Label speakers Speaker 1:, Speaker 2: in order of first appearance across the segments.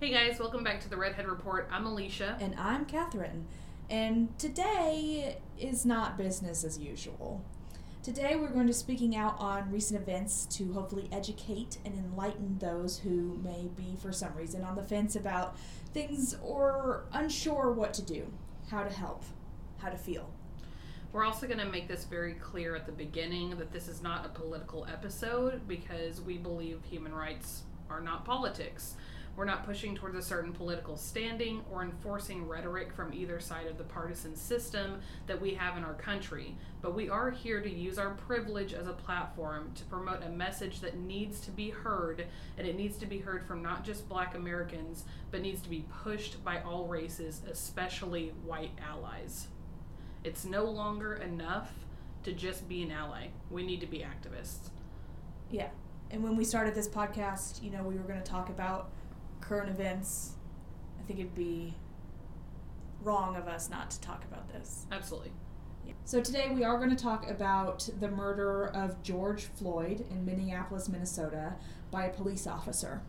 Speaker 1: Hey guys, welcome back to the Redhead Report. I'm Alicia.
Speaker 2: And I'm Katherine. And today is not business as usual. Today we're going to be speaking out on recent events to hopefully educate and enlighten those who may be for some reason on the fence about things or unsure what to do, how to help, how to feel.
Speaker 1: We're also going to make this very clear at the beginning that this is not a political episode because we believe human rights are not politics. We're not pushing towards a certain political standing or enforcing rhetoric from either side of the partisan system that we have in our country. But we are here to use our privilege as a platform to promote a message that needs to be heard, and it needs to be heard from not just black Americans, but needs to be pushed by all races, especially white allies. It's no longer enough to just be an ally. We need to be activists.
Speaker 2: Yeah. And when we started this podcast, you know, we were going to talk about current events. I think it'd be wrong of us not to talk about this.
Speaker 1: Absolutely.
Speaker 2: Yeah. So today we are going to talk about the murder of George Floyd in Minneapolis, Minnesota by a police officer.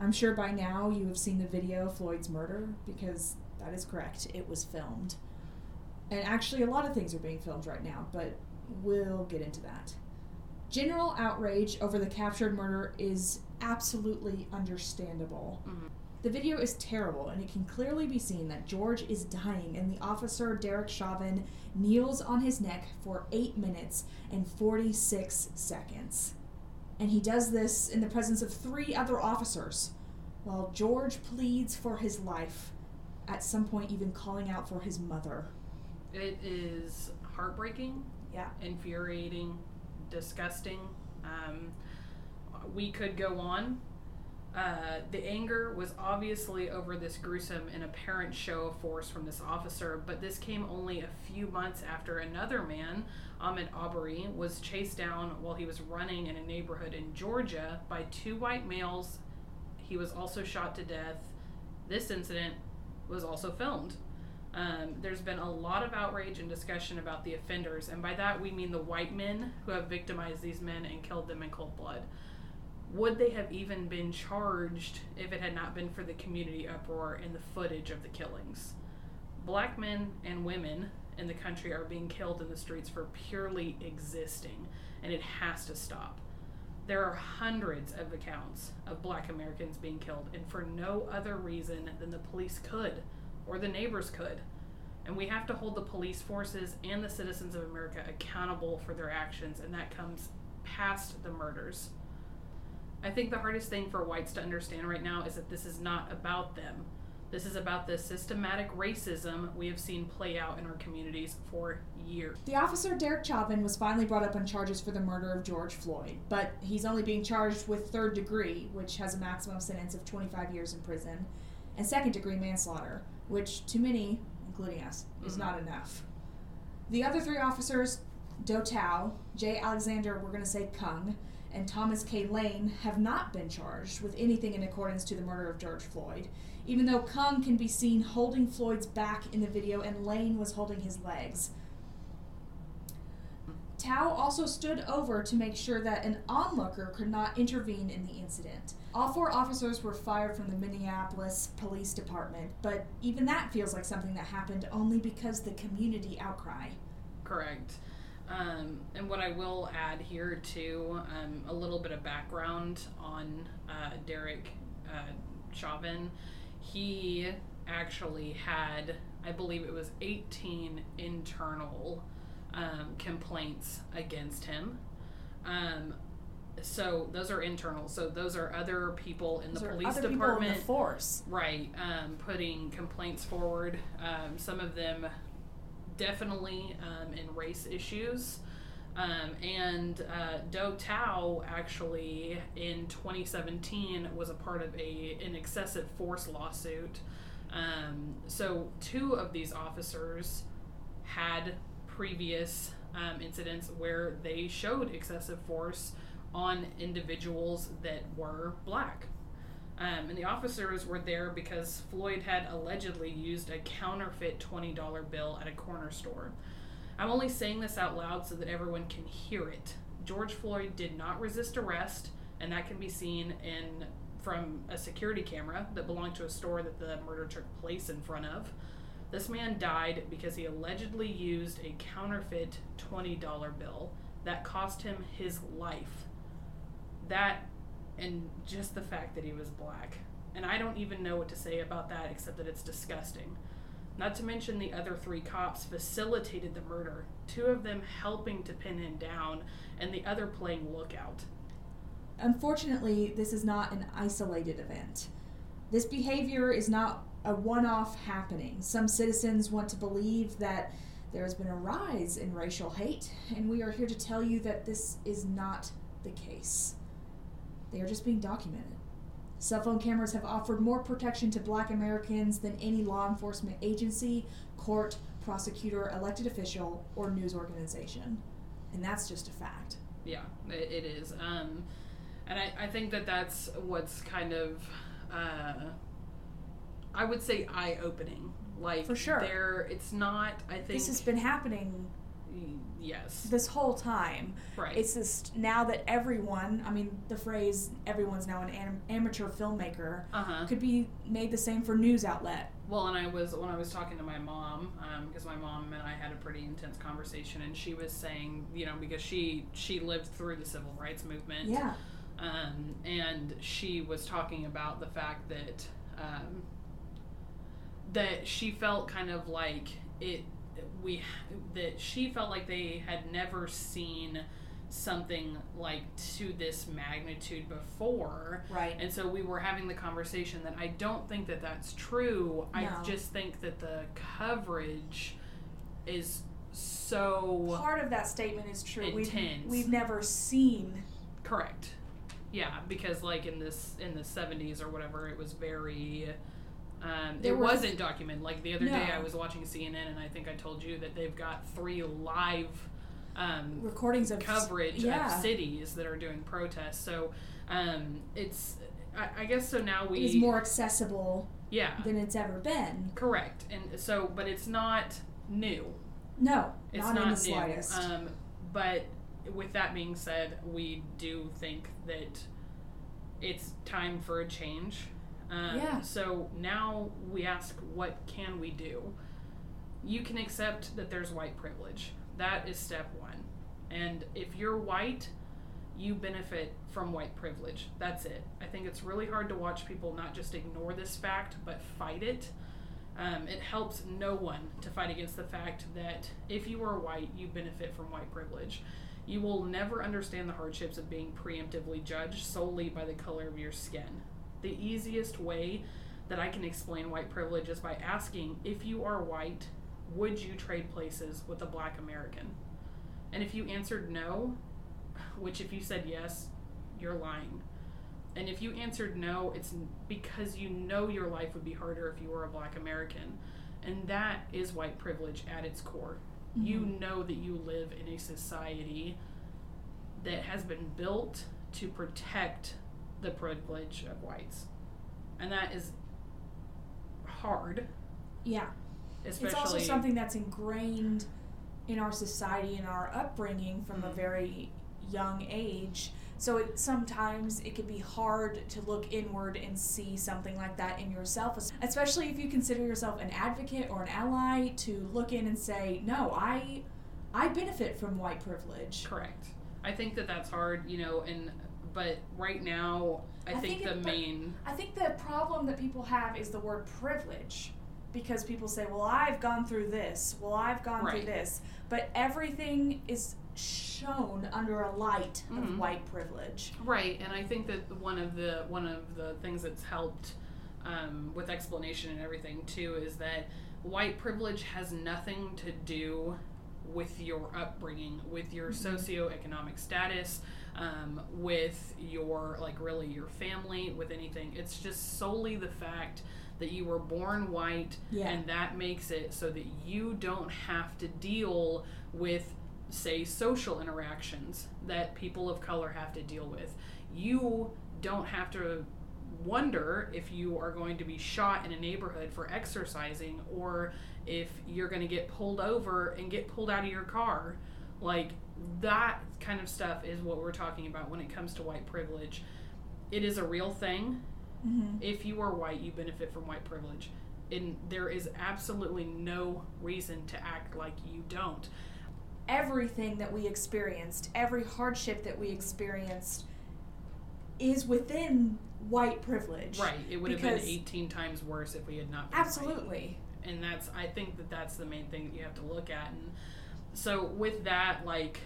Speaker 2: I'm sure by now you have seen the video of Floyd's murder because that is correct. It was filmed. And actually, a lot of things are being filmed right now, but we'll get into that. General outrage over the captured murder is absolutely understandable. Mm-hmm. The video is terrible, and it can clearly be seen that George is dying, and the officer, Derek Chauvin, kneels on his neck for 8 minutes and 46 seconds. And he does this in the presence of three other officers, while George pleads for his life, at some point, even calling out for his mother.
Speaker 1: It is heartbreaking,
Speaker 2: yeah,
Speaker 1: infuriating, disgusting. Um, we could go on. Uh, the anger was obviously over this gruesome and apparent show of force from this officer, but this came only a few months after another man, Ahmaud Arbery, was chased down while he was running in a neighborhood in Georgia by two white males. He was also shot to death. This incident was also filmed. Um, there's been a lot of outrage and discussion about the offenders, and by that we mean the white men who have victimized these men and killed them in cold blood. Would they have even been charged if it had not been for the community uproar and the footage of the killings? Black men and women in the country are being killed in the streets for purely existing, and it has to stop. There are hundreds of accounts of black Americans being killed, and for no other reason than the police could or the neighbors could. And we have to hold the police forces and the citizens of America accountable for their actions, and that comes past the murders. I think the hardest thing for whites to understand right now is that this is not about them. This is about the systematic racism we have seen play out in our communities for years.
Speaker 2: The officer, Derek Chauvin, was finally brought up on charges for the murder of George Floyd, but he's only being charged with third degree, which has a maximum sentence of 25 years in prison, and second degree manslaughter, which to many, including us, is mm-hmm. not enough. The other three officers, Tou Thao, J. Alexander, we're going to say Kueng, and Thomas K. Lane have not been charged with anything in accordance to the murder of George Floyd, even though Kueng can be seen holding Floyd's back in the video and Lane was holding his legs. Thao also stood over to make sure that an onlooker could not intervene in the incident. All four officers were fired from the Minneapolis Police Department, but even that feels like something that happened only because the community outcry.
Speaker 1: Correct. Um, and what I will add here too, um, a little bit of background on uh, Derek uh, Chauvin. He actually had, I believe it was 18 internal um, complaints against him. Um, so those are internal. So those are other people in
Speaker 2: those
Speaker 1: the police department, the force, right? Um, putting complaints forward. Um, some of them definitely um, in race issues. Um, and uh, Tou Thao actually in 2017 was a part of a an excessive force lawsuit. Um, so two of these officers had previous um, incidents where they showed excessive force on individuals that were black. Um, and the officers were there because Floyd had allegedly used a counterfeit $20 bill at a corner store. I'm only saying this out loud so that everyone can hear it. George Floyd did not resist arrest, and that can be seen in from a security camera that belonged to a store that the murder took place in front of. This man died because he allegedly used a counterfeit $20 bill that cost him his life. That, and just the fact that he was black. And I don't even know what to say about that except that it's disgusting. Not to mention the other three cops facilitated the murder, two of them helping to pin him down, and the other playing lookout.
Speaker 2: Unfortunately, this is not an isolated event. This behavior is not a one off happening. Some citizens want to believe that there has been a rise in racial hate, and we are here to tell you that this is not the case. They are just being documented. Cell phone cameras have offered more protection to black Americans than any law enforcement agency, court, prosecutor, elected official, or news organization. And that's just a fact.
Speaker 1: Yeah, it, it is. Um, and I, I think that that's what's kind of, uh, I would say, eye opening. Like,
Speaker 2: For sure.
Speaker 1: There, it's not, I think.
Speaker 2: This has been happening
Speaker 1: Yes.
Speaker 2: this whole time.
Speaker 1: Right.
Speaker 2: It's just now that everyone, I mean, the phrase everyone's now an am- amateur filmmaker
Speaker 1: uh huh.
Speaker 2: could be made the same for news outlet.
Speaker 1: Well, and I was when I was talking to my mom, because my mom and I had a pretty intense conversation, and she was saying, you know, because she she lived through the civil rights movement,
Speaker 2: Yeah.
Speaker 1: um, and she was talking about the fact that um, that she felt kind of like it we that she felt like they had never seen something like to this magnitude before
Speaker 2: Right.
Speaker 1: and so we were having the conversation that I don't think that that's true. I just think that the coverage is so
Speaker 2: Part of that statement is true. We've, we've never seen.
Speaker 1: correct. Yeah, because like in this in the 70s or whatever, it was very um,
Speaker 2: There
Speaker 1: it
Speaker 2: were-
Speaker 1: wasn't documented. Like the other day, I was watching CNN, and I think I told you that they've got three live um,
Speaker 2: recordings of
Speaker 1: coverage
Speaker 2: yeah.
Speaker 1: of cities that are doing protests. So um, it's, I, I guess, so now we
Speaker 2: It is more accessible
Speaker 1: yeah,
Speaker 2: than it's ever been.
Speaker 1: correct. And so, but it's not new.
Speaker 2: No,
Speaker 1: It's
Speaker 2: not,
Speaker 1: not,
Speaker 2: in the
Speaker 1: new.
Speaker 2: slightest.
Speaker 1: Um, but with that being said, we do think that it's time for a change. Um,
Speaker 2: Yeah.
Speaker 1: So now we ask, what can we do? You can accept that there's white privilege. That is step one. And if you're white, you benefit from white privilege. That's it. I think it's really hard to watch people not just ignore this fact, but fight it. Um, it helps no one to fight against the fact that if you are white, you benefit from white privilege. You will never understand the hardships of being preemptively judged solely by the color of your skin. The easiest way that I can explain white privilege is by asking if you are white, would you trade places with a black American? And if you answered no, which if you said yes, you're lying. And if you answered no, it's because you know your life would be harder if you were a black American. And that is white privilege at its core. You
Speaker 2: Mhm.
Speaker 1: know that you live in a society that has been built to protect the privilege of whites. And that is hard,
Speaker 2: yeah.
Speaker 1: especially
Speaker 2: It's also something that's ingrained in our society and our upbringing from a
Speaker 1: Mhm.
Speaker 2: very young age. So it, sometimes it can be hard to look inward and see something like that in yourself, especially if you consider yourself an advocate or an ally. To look in and say, "No, I, I benefit from white privilege."
Speaker 1: correct. I think that that's hard, you know, and but right now I,
Speaker 2: I
Speaker 1: think,
Speaker 2: think
Speaker 1: the
Speaker 2: it-
Speaker 1: main
Speaker 2: I think the problem that people have is the word privilege. Because people say, well, I've gone through this, well, I've gone
Speaker 1: Right.
Speaker 2: through this. But everything is shown under a light
Speaker 1: Mhm.
Speaker 2: of white privilege.
Speaker 1: Right, and I think that one of the one of the things that's helped um, with explanation and everything too is that white privilege has nothing to do with your upbringing, with your
Speaker 2: Mhm.
Speaker 1: socioeconomic status, um, with your like really your family, with anything. It's just solely the fact that you were born white
Speaker 2: Yeah.
Speaker 1: and that makes it so that you don't have to deal with say social interactions that people of color have to deal with you don't have to wonder if you are going to be shot in a neighborhood for exercising or if you're going to get pulled over and get pulled out of your car like that kind of stuff is what we're talking about when it comes to white privilege it is a real thing
Speaker 2: Mm-hmm.
Speaker 1: If you are white, you benefit from white privilege. And there is absolutely no reason to act like you don't.
Speaker 2: Everything that we experienced, every hardship that we experienced, is within white privilege.
Speaker 1: Right. It would have been 18 times worse if we had not been white.
Speaker 2: Absolutely.
Speaker 1: and that's i think that that's the main thing that you have to look at and so with that like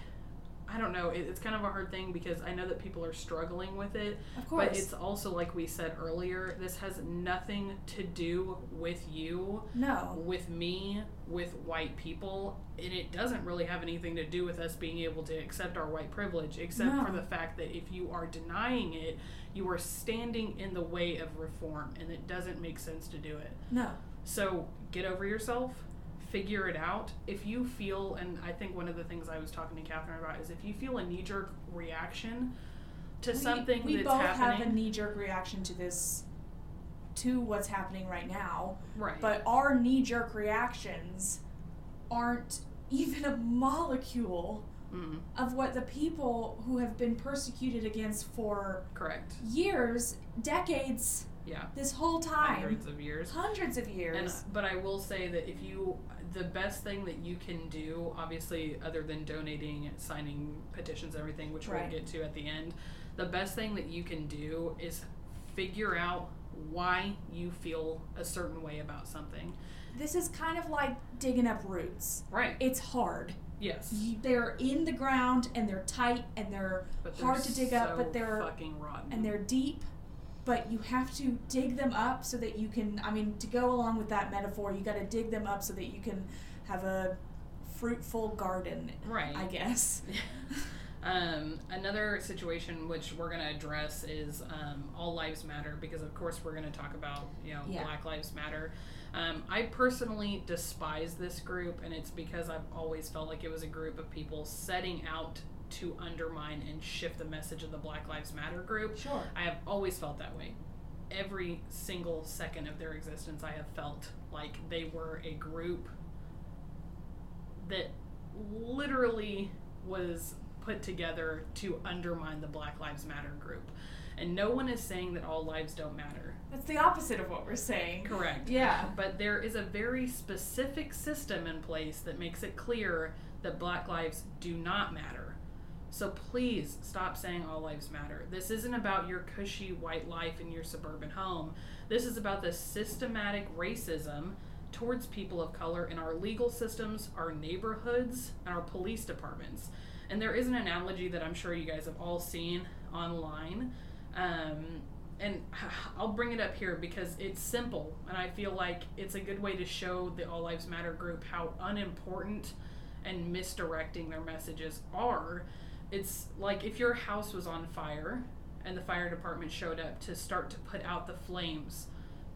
Speaker 1: i don't know it, it's kind of a hard thing because i know that people are struggling with it
Speaker 2: Of course.
Speaker 1: but it's also like we said earlier this has nothing to do with you
Speaker 2: no.
Speaker 1: with me with white people and it doesn't really have anything to do with us being able to accept our white privilege except
Speaker 2: No.
Speaker 1: for the fact that if you are denying it you are standing in the way of reform and it doesn't make sense to do it
Speaker 2: No.
Speaker 1: so get over yourself, figure it out. If you feel, and I think one of the things I was talking to Katherine about is if you feel a knee jerk reaction to
Speaker 2: We-
Speaker 1: something
Speaker 2: we
Speaker 1: that's
Speaker 2: both
Speaker 1: happening,
Speaker 2: have a knee jerk reaction to this, to what's happening right now.
Speaker 1: right?
Speaker 2: But our knee jerk reactions aren't even a molecule
Speaker 1: mm,
Speaker 2: of what the people who have been persecuted against for
Speaker 1: correct.
Speaker 2: years, decades,
Speaker 1: Yeah,
Speaker 2: this whole time,
Speaker 1: hundreds of years.
Speaker 2: hundreds of years.
Speaker 1: And uh, but I will say that if you the best thing that you can do, obviously, other than donating, signing petitions, everything, which
Speaker 2: Right.
Speaker 1: we'll get to at the end, the best thing that you can do is figure out why you feel a certain way about something.
Speaker 2: this is kind of like digging up roots.
Speaker 1: Right.
Speaker 2: It's hard.
Speaker 1: Yes.
Speaker 2: You, they're in the ground and they're tight and they're
Speaker 1: they're
Speaker 2: hard to dig up, but they're
Speaker 1: fucking rotten.
Speaker 2: and they're deep. But you have to dig them up so that you can. I mean, to go along with that metaphor, you got to dig them up so that you can have a fruitful garden.
Speaker 1: right.
Speaker 2: I guess.
Speaker 1: Um, another situation which we're going to address is um, all lives matter because of course we're going to talk about you know
Speaker 2: Yeah.
Speaker 1: Black Lives Matter. Um, I personally despise this group, and it's because I've always felt like it was a group of people setting out to undermine and shift the message of the Black Lives Matter group.
Speaker 2: Sure.
Speaker 1: I have always felt that way. Every single second of their existence, I have felt like they were a group that literally was put together to undermine the Black Lives Matter group. And no one is saying that all lives don't matter.
Speaker 2: That's the opposite of what we're saying.
Speaker 1: Correct.
Speaker 2: Yeah.
Speaker 1: But there is a very specific system in place that makes it clear that black lives do not matter. So please stop saying all lives matter. This isn't about your cushy white life in your suburban home. This is about the systematic racism towards people of color in our legal systems, our neighborhoods, and our police departments. And there is an analogy that I'm sure you guys have all seen online. Um, and I'll bring it up here because it's simple, and I feel like it's a good way to show the All Lives Matter group how unimportant and misdirecting their messages are. It's like if your house was on fire and the fire department showed up to start to put out the flames,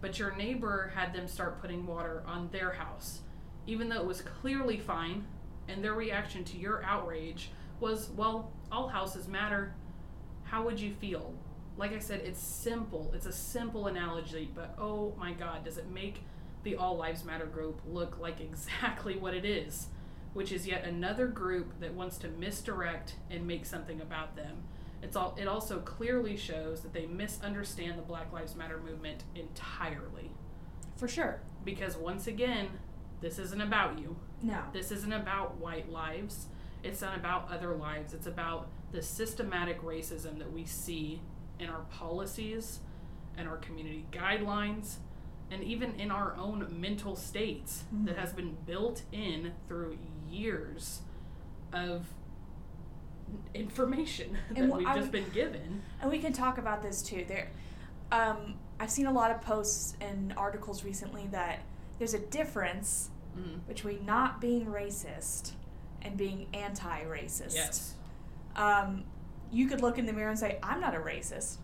Speaker 1: but your neighbor had them start putting water on their house, even though it was clearly fine, and their reaction to your outrage was, well, all houses matter. How would you feel? Like I said, it's simple. It's a simple analogy, but oh my god, does it make the All Lives Matter group look like exactly what it is, which is yet another group that wants to misdirect and make something about them. It's all it also clearly shows that they misunderstand the Black Lives Matter movement entirely.
Speaker 2: For sure.
Speaker 1: Because once again, this isn't about you.
Speaker 2: No.
Speaker 1: This isn't about white lives. It's not about other lives. It's about the systematic racism that we see in our policies and our community guidelines and even in our own mental states that
Speaker 2: Mhm.
Speaker 1: has been built in through years of information that
Speaker 2: And wh-
Speaker 1: we've
Speaker 2: I
Speaker 1: just been given.
Speaker 2: And we can talk about this too. There, um, I've seen a lot of posts and articles recently that there's a difference
Speaker 1: Mm.
Speaker 2: between not being racist and being anti-racist.
Speaker 1: Yes.
Speaker 2: Um, you could look in the mirror and say, "I'm not a racist,"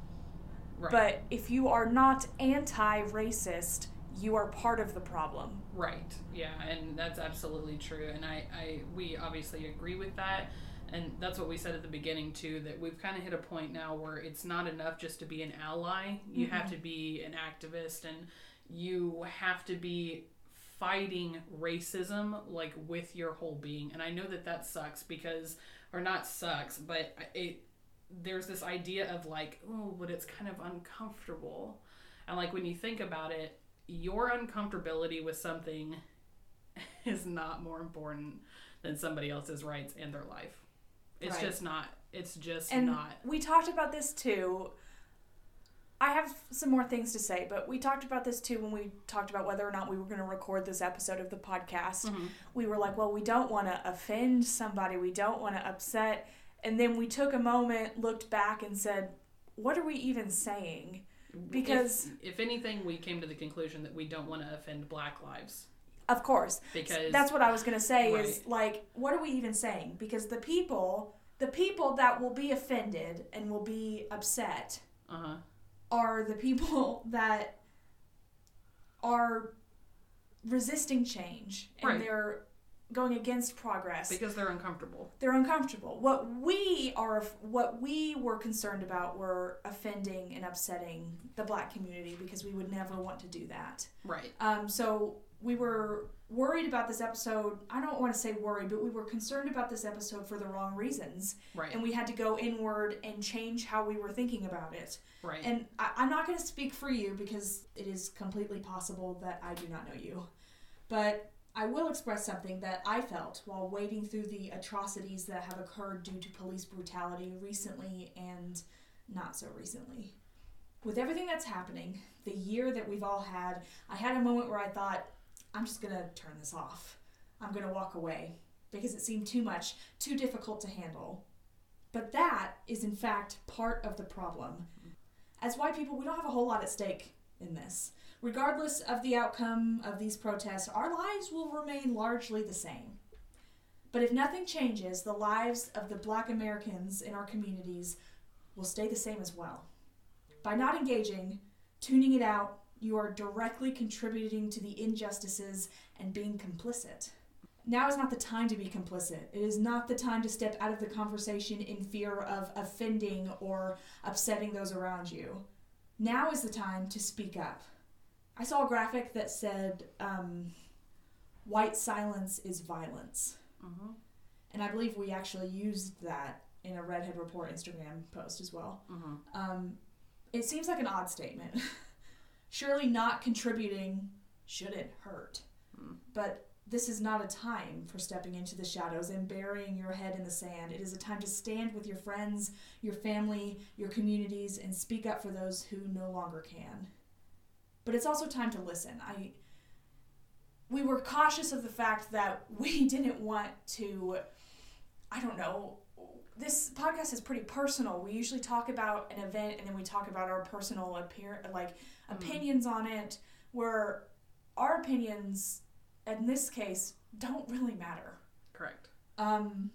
Speaker 1: Right.
Speaker 2: but if you are not anti-racist, you are part of the problem.
Speaker 1: Right. Yeah, and that's absolutely true. And I, I we obviously agree with that. And that's what we said at the beginning too, that we've kind of hit a point now where it's not enough just to be an ally. You have
Speaker 2: Mhm.
Speaker 1: to be an activist and you have to be fighting racism like with your whole being. And I know that that sucks because or not sucks, but it there's this idea of like, oh, but it's kind of uncomfortable. And like when you think about it, your uncomfortability with something is not more important than somebody else's rights and their life. It's
Speaker 2: Right.
Speaker 1: just not. It's just
Speaker 2: and
Speaker 1: not.
Speaker 2: we talked about this too. I have some more things to say, but we talked about this too when we talked about whether or not we were going to record this episode of the podcast.
Speaker 1: Mhm.
Speaker 2: We were like, well, we don't want to offend somebody, we don't want to upset. And then we took a moment, looked back, and said, what are we even saying? Because-
Speaker 1: if, if anything, we came to the conclusion that we don't want to offend Black lives
Speaker 2: Of course,
Speaker 1: because
Speaker 2: that's what I was going to say is like, what are we even saying? Because the people, the people that will be offended and will be upset
Speaker 1: uh huh.
Speaker 2: are the people that are resisting change and
Speaker 1: Right.
Speaker 2: they're going against progress.
Speaker 1: because they're uncomfortable.
Speaker 2: they're uncomfortable. What we are what we were concerned about were offending and upsetting the black community because we would never want to do that.
Speaker 1: Right.
Speaker 2: Um, so we were worried about this episode. I don't want to say worried, but we were concerned about this episode for the wrong reasons,
Speaker 1: Right.
Speaker 2: and we had to go inward and change how we were thinking about it.
Speaker 1: right.
Speaker 2: And I, I'm not going to speak for you because it is completely possible that I do not know you. But I will express something that I felt while wading through the atrocities that have occurred due to police brutality recently and not so recently. With everything that's happening, the year that we've all had, I had a moment where I thought, I'm just to turn this off. I'm to walk away because it seemed too much, too difficult to handle. But that is, in fact, part of the problem as white people, we don't have a whole lot at stake in this. Regardless of the outcome of these protests, our lives will remain largely the same. But if nothing changes, the lives of the black Americans in our communities will stay the same as well. By not engaging, tuning it out, you are directly contributing to the injustices and being complicit. Now is not the time to be complicit. It is not the time to step out of the conversation in fear of offending or upsetting those around you. Now is the time to speak up. I saw a graphic that said, um, white silence is violence.
Speaker 1: Mhm.
Speaker 2: And I believe we actually used that in a Redhead Report Instagram post as well.
Speaker 1: Mhm.
Speaker 2: Um, it seems like an odd statement. Surely not contributing shouldn't hurt.
Speaker 1: Mm.
Speaker 2: But this is not a time for stepping into the shadows and burying your head in the sand. It is a time to stand with your friends, your family, your communities, and speak up for those who no longer can. But it's also time to listen. I we were cautious of the fact that we didn't want to I don't know this podcast is pretty personal. We usually talk about an event and then we talk about our personal appear like
Speaker 1: Mhm.
Speaker 2: opinions on it where our opinions in this case don't really matter.
Speaker 1: Correct.
Speaker 2: Um,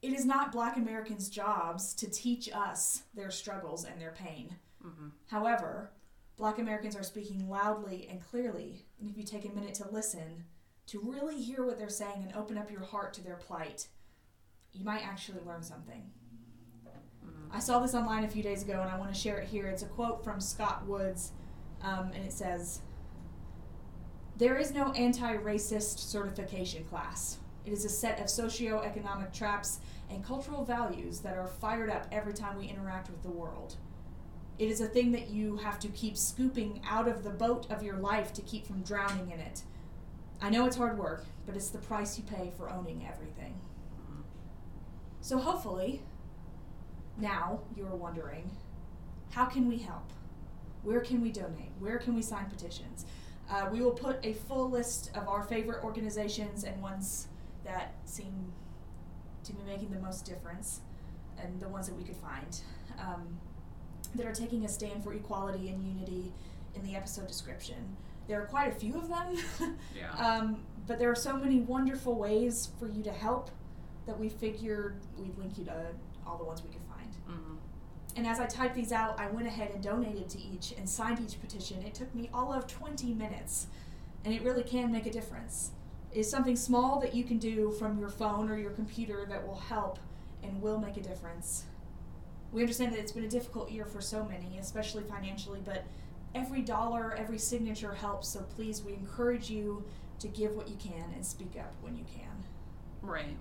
Speaker 2: it is not black Americans' jobs to teach us their struggles and their pain.
Speaker 1: hmm
Speaker 2: However, black Americans are speaking loudly and clearly, and if you take a minute to listen, to really hear what they're saying and open up your heart to their plight, you might actually learn something. I saw this online a few days ago and I want to share it here. It's a quote from Scott Woods, um, and it says There is no anti racist certification class. It is a set of socio-economic traps and cultural values that are fired up every time we interact with the world. It is a thing that you have to keep scooping out of the boat of your life to keep from drowning in it. I know it's hard work, but it's the price you pay for owning everything. So hopefully, now you're wondering, how can we help? Where can we donate? Where can we sign petitions? Uh, we will put a full list of our favorite organizations and ones that seem to be making the most difference, and the ones that we could find um, that are taking a stand for equality and unity in the episode description. There are quite a few of them,
Speaker 1: Yeah.
Speaker 2: um, but there are so many wonderful ways for you to help that we figured we'd link you to all the ones we could find.
Speaker 1: hmm
Speaker 2: And as I typed these out, I went ahead and donated to each and signed each petition. It took me all of 20 minutes, and it really can make a difference. It is something small that you can do from your phone or your computer that will help and will make a difference. We understand that it's been a difficult year for so many, especially financially, but every dollar, every signature helps, so please, we encourage you to give what you can and speak up when you can.
Speaker 1: Right.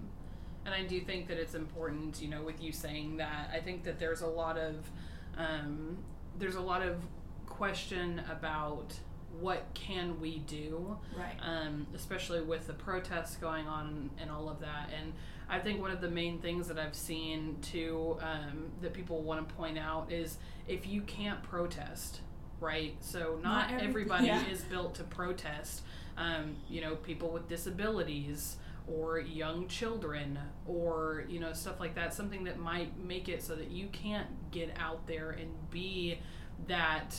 Speaker 1: And I do think that it's important, you know, with you saying that, I think that there's a lot of um, there's a lot of question about what can we do
Speaker 2: Right.
Speaker 1: um, especially with the protests going on and all of that. And I think one of the main things that I've seen too um, that people want to point out is if you can't protest, right? So not,
Speaker 2: Not every-
Speaker 1: everybody
Speaker 2: yeah.
Speaker 1: is built to protest. Um, you know, people with disabilities or young children or you know stuff like that something that might make it so that you can't get out there and be that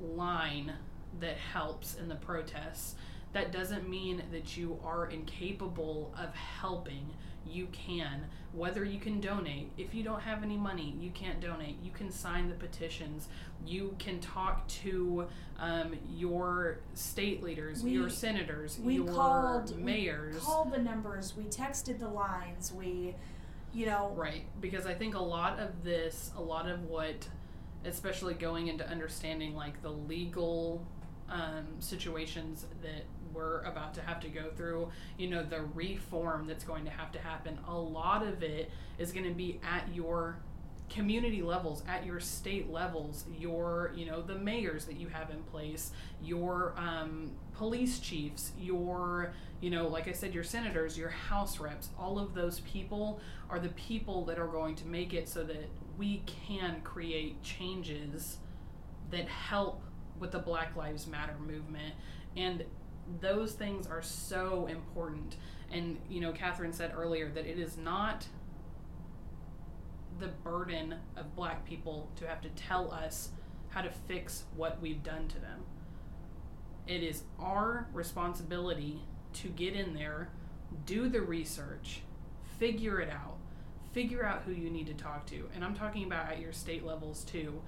Speaker 1: line that helps in the protests that doesn't mean that you are incapable of helping you can whether you can donate if you don't have any money you can't donate you can sign the petitions you can talk to um, your state leaders
Speaker 2: We-
Speaker 1: your senators
Speaker 2: we
Speaker 1: your
Speaker 2: called
Speaker 1: mayors
Speaker 2: We called the numbers. We texted the lines. We, you know,
Speaker 1: Right, because I think a lot of this, a lot of what, especially going into understanding like the legal um, situations that we're about to have to go through, you know, the reform that's going to have to happen, a lot of it is going to be at your community levels at your state levels your you know the mayors that you have in place your um, police chiefs your you know like i said your senators your house reps all of those people are the people that are going to make it so that we can create changes that help with the black lives matter movement. And those things are so important and you know katherine said earlier that it is not the burden of black people to have to tell us how to fix what we've done to them. It is our responsibility to get in there, do the research, figure it out, figure out who you need to talk to. And I'm talking about at your state levels too.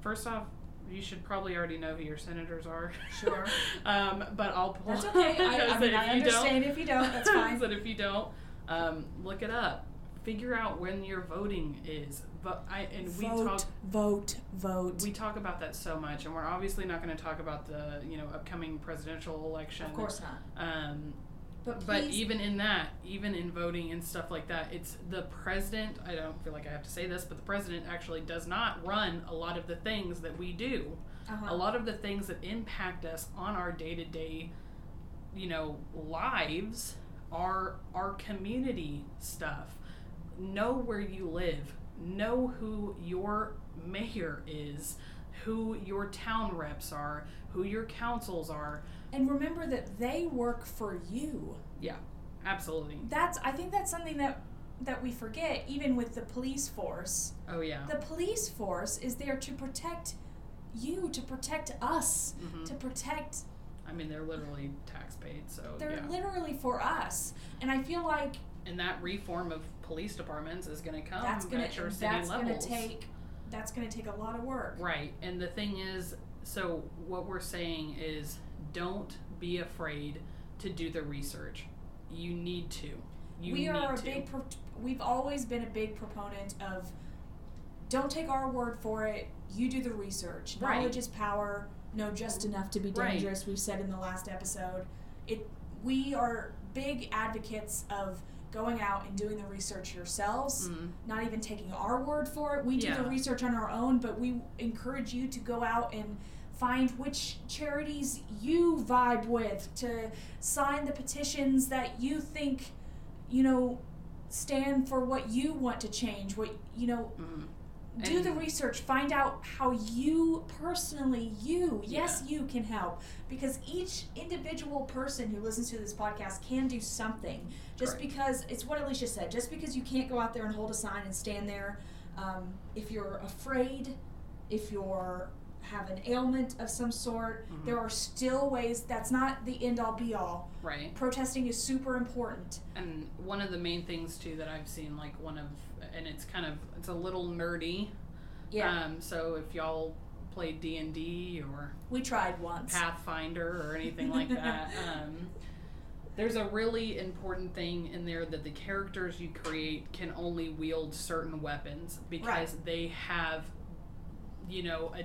Speaker 1: First off, you should probably already know who your senators are.
Speaker 2: Sure.
Speaker 1: um, but I'll pull.
Speaker 2: that's okay. I, I mean, I
Speaker 1: you
Speaker 2: understand if you don't. That's fine.
Speaker 1: but if you don't, um, look it up. Figure out when your voting is. But I and we
Speaker 2: vote,
Speaker 1: talk
Speaker 2: vote, vote.
Speaker 1: we talk about that so much, and we're obviously not going to talk about the you know upcoming presidential election.
Speaker 2: of course not.
Speaker 1: Um,
Speaker 2: But
Speaker 1: but even in that, even in voting and stuff like that, it's the president. I don't feel like I have to say this, but the president actually does not run a lot of the things that we do
Speaker 2: uh-huh.
Speaker 1: a lot of the things that impact us on our day-to-day you know lives are our community stuff know where you live know who your mayor is who your town reps are who your councils are
Speaker 2: and remember that they work for you.
Speaker 1: Yeah, absolutely
Speaker 2: That's I think that's something that that we forget even with the police force.
Speaker 1: oh yeah
Speaker 2: The police force is there to protect you, to protect us,
Speaker 1: hmm
Speaker 2: to protect
Speaker 1: i mean they're literally tax paid so
Speaker 2: they're
Speaker 1: yeah
Speaker 2: literally for us. And I feel like
Speaker 1: and that reform of police departments is going to come
Speaker 2: that's gonna
Speaker 1: at your city
Speaker 2: that's
Speaker 1: levels
Speaker 2: gonna take that's gonna take a lot of work.
Speaker 1: Right. And the thing is, so what we're saying is don't be afraid to do the research. You need to. You
Speaker 2: we are a
Speaker 1: to.
Speaker 2: big pro- we've always been a big proponent of don't take our word for it you do the research
Speaker 1: Right.
Speaker 2: knowledge is power know just mm-hmm. enough to be
Speaker 1: Right.
Speaker 2: dangerous we've said in the last episode it we are big advocates of going out and doing the research yourselves
Speaker 1: Mm,
Speaker 2: not even taking our word for it. We do the research on our own but we encourage you to go out and find which charities you vibe with to sign the petitions that you think you know stand for what you want to change what you know
Speaker 1: mm.
Speaker 2: Do the research find out how you personally you yes you can help. Because each individual person who listens to this podcast can do something. Just
Speaker 1: Correct.
Speaker 2: because it's what alicia said just because you can't go out there and hold a sign and stand there um, if you're afraid if you're have an ailment of some sort
Speaker 1: Mhm.
Speaker 2: there are still ways that's not the end all be all
Speaker 1: Right.
Speaker 2: protesting is super important
Speaker 1: And one of the main things too that I've seen, like one of, and it's kind of, it's a little nerdy. Um, so if y'all play D and D or
Speaker 2: we tried once
Speaker 1: Pathfinder or anything like that. Um, there's a really important thing in there that the characters you create can only wield certain weapons because
Speaker 2: Right.
Speaker 1: they have, you know, a,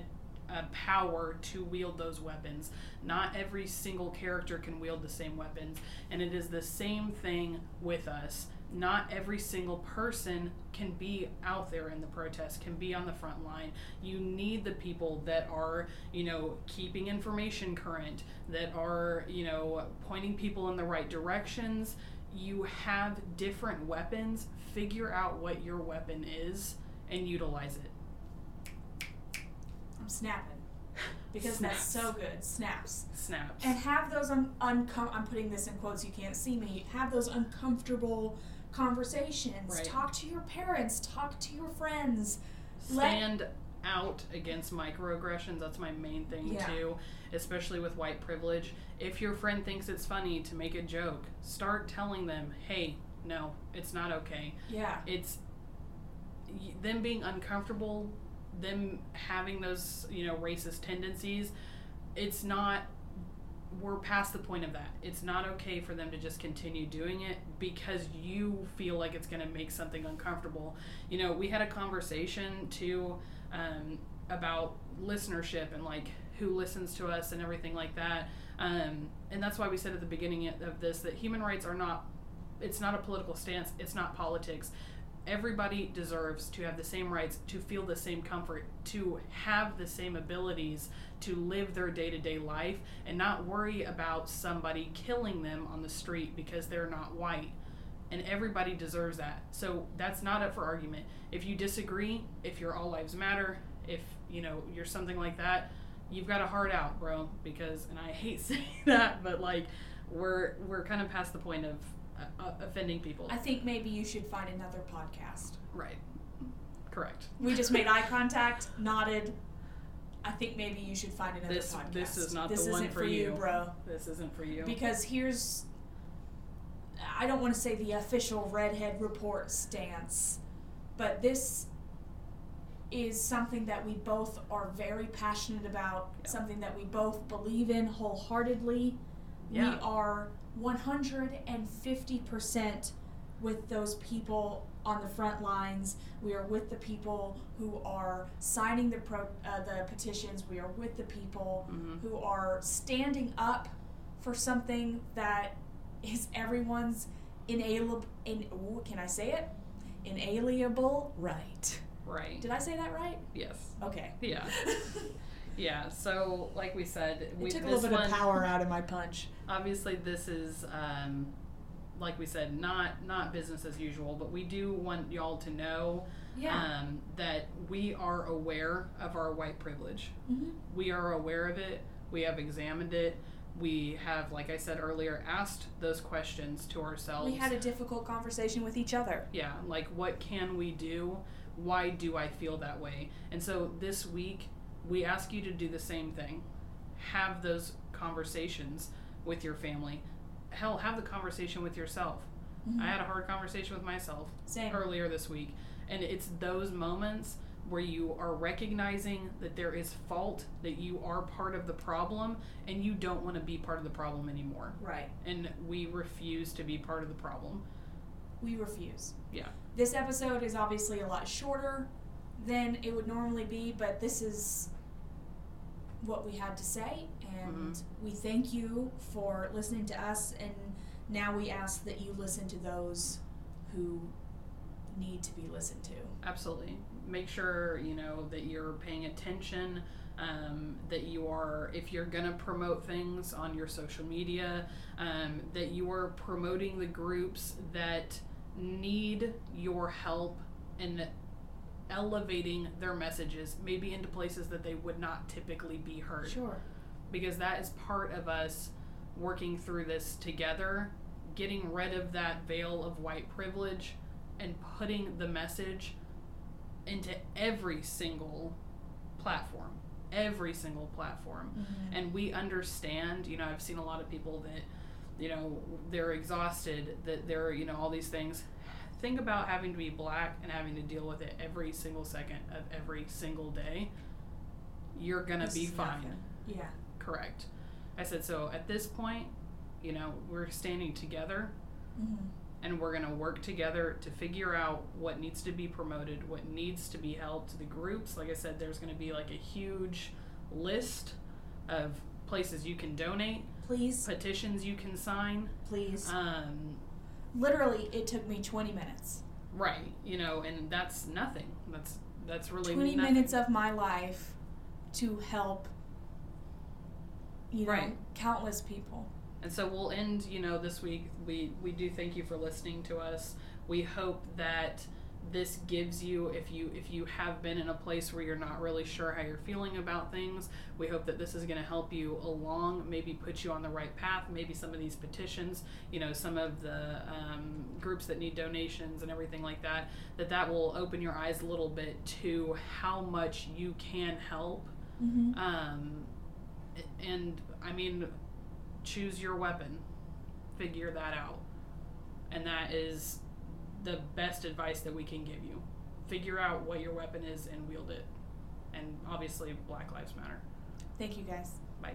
Speaker 1: a power to wield those weapons. Not every single character can wield the same weapons, and it is the same thing with us. not every single person can be out there in the protest can be on the front line you need the people that are you know keeping information current that are you know pointing people in the right directions you have different weapons figure out what your weapon is and utilize it
Speaker 2: snapping because that's so good. Snaps.
Speaker 1: snaps
Speaker 2: And have those un- uncom- I'm putting this in quotes. You can't see me. Have those uncomfortable conversations.
Speaker 1: Right.
Speaker 2: Talk to your parents. Talk to your friends. Let-
Speaker 1: stand out against microaggressions that's my main thing
Speaker 2: Yeah.
Speaker 1: too especially with white privilege if your friend thinks it's funny to make a joke start telling them hey no it's not okay
Speaker 2: Yeah.
Speaker 1: it's them being uncomfortable them having those you know racist tendencies it's not we're past the point of that. It's not okay for them to just continue doing it because you feel like it's going to make something uncomfortable. You know we had a conversation too um, about listenership and like who listens to us and everything like that. Um, and that's why we said at the beginning of this that human rights are not it's not a political stance it's not politics everybody deserves to have the same rights to feel the same comfort to have the same abilities to live their day-to-day life and not worry about somebody killing them on the street because they're not white. And everybody deserves that. So that's not up for argument. If you disagree if you're all lives matter if you know you're something like that you've got a heart out bro because and i hate saying that but like we're we're kind of past the point of uh, uh, offending people
Speaker 2: I think maybe you should find another podcast.
Speaker 1: right correct
Speaker 2: We just made eye contact, nodded. I think maybe you should find another
Speaker 1: This-
Speaker 2: podcast.
Speaker 1: this is not
Speaker 2: this
Speaker 1: the one
Speaker 2: isn't
Speaker 1: for you.
Speaker 2: bro.
Speaker 1: this isn't for you
Speaker 2: Because here's I don't want to say the official redhead report stance, but this is something that we both are very passionate about,
Speaker 1: Yeah.
Speaker 2: something that we both believe in wholeheartedly.
Speaker 1: Yeah.
Speaker 2: We are 150% with those people on the front lines. We are with the people who are signing the pro, uh, the petitions. We are with the people
Speaker 1: Mhm.
Speaker 2: who are standing up for something that is everyone's inalienable. In, ooh, can I say it? Inalienable right.
Speaker 1: right
Speaker 2: Did I say that right?
Speaker 1: yes
Speaker 2: Okay.
Speaker 1: yeah yeah so like we said we
Speaker 2: it took a little bit
Speaker 1: one
Speaker 2: of power out of my punch.
Speaker 1: Obviously this is um, like we said not not business as usual but we do want y'all to know
Speaker 2: Yeah.
Speaker 1: um, that we are aware of our white privilege.
Speaker 2: Hmm
Speaker 1: we are aware of it. We have examined it. We have like i said earlier asked those questions to ourselves
Speaker 2: We had a difficult conversation with each other.
Speaker 1: yeah like what can we do? Why do i feel that way? And so this week we ask you to do the same thing. Have those conversations with your family hell have the conversation with yourself
Speaker 2: Mhm.
Speaker 1: i had a hard conversation with myself
Speaker 2: Same.
Speaker 1: earlier this week and it's those moments where you are recognizing that there is fault that you are part of the problem and you don't want to be part of the problem anymore
Speaker 2: Right.
Speaker 1: and we refuse to be part of the problem
Speaker 2: We refuse.
Speaker 1: Yeah.
Speaker 2: This episode is obviously a lot shorter than it would normally be, but this is what we had to say, and
Speaker 1: Mhm.
Speaker 2: we thank you for listening to us. And now we ask that you listen to those who need to be listened to.
Speaker 1: Absolutely. Make sure you know that you're paying attention. Um, that you are, if you're gonna promote things on your social media, um, that you are promoting the groups that need your help in elevating their messages, maybe into places that they would not typically be heard
Speaker 2: Sure.
Speaker 1: Because that is part of us working through this together, getting rid of that veil of white privilege and putting the message into every single platform. Every single platform. Mm-hmm. And we understand, you know, I've seen a lot of people that, you know, they're exhausted, that they're, you know, all these things. Think about having to be black and having to deal with it every single second of every single day. You're gonna be fine.
Speaker 2: nothing. Yeah.
Speaker 1: Correct. I said, so at this point, you know, we're standing together
Speaker 2: hmm
Speaker 1: and we're going to work together to figure out what needs to be promoted, what needs to be helped. To the groups, like I said, there's going to be like a huge list of places you can donate,
Speaker 2: Please,
Speaker 1: petitions you can sign.
Speaker 2: please.
Speaker 1: Um,
Speaker 2: Literally, it took me 20 minutes.
Speaker 1: Right. You know, and that's nothing. That's that's really
Speaker 2: 20
Speaker 1: nothing.
Speaker 2: minutes of my life to help, you know,
Speaker 1: Right.
Speaker 2: countless people.
Speaker 1: And so we'll end, you know, this week. We we do thank you for listening to us. We hope that this gives you if you if you have been in a place where you're not really sure how you're feeling about things, we hope that this is going to help you along, maybe put you on the right path, maybe some of these petitions, you know, some of the um, groups that need donations and everything like that, that that will open your eyes a little bit to how much you can help
Speaker 2: Mm-hmm.
Speaker 1: um, and I mean, choose your weapon, figure that out, and that is the best advice that we can give you. Figure out what your weapon is and wield it, and obviously, Black Lives Matter.
Speaker 2: Thank you guys.
Speaker 1: Bye.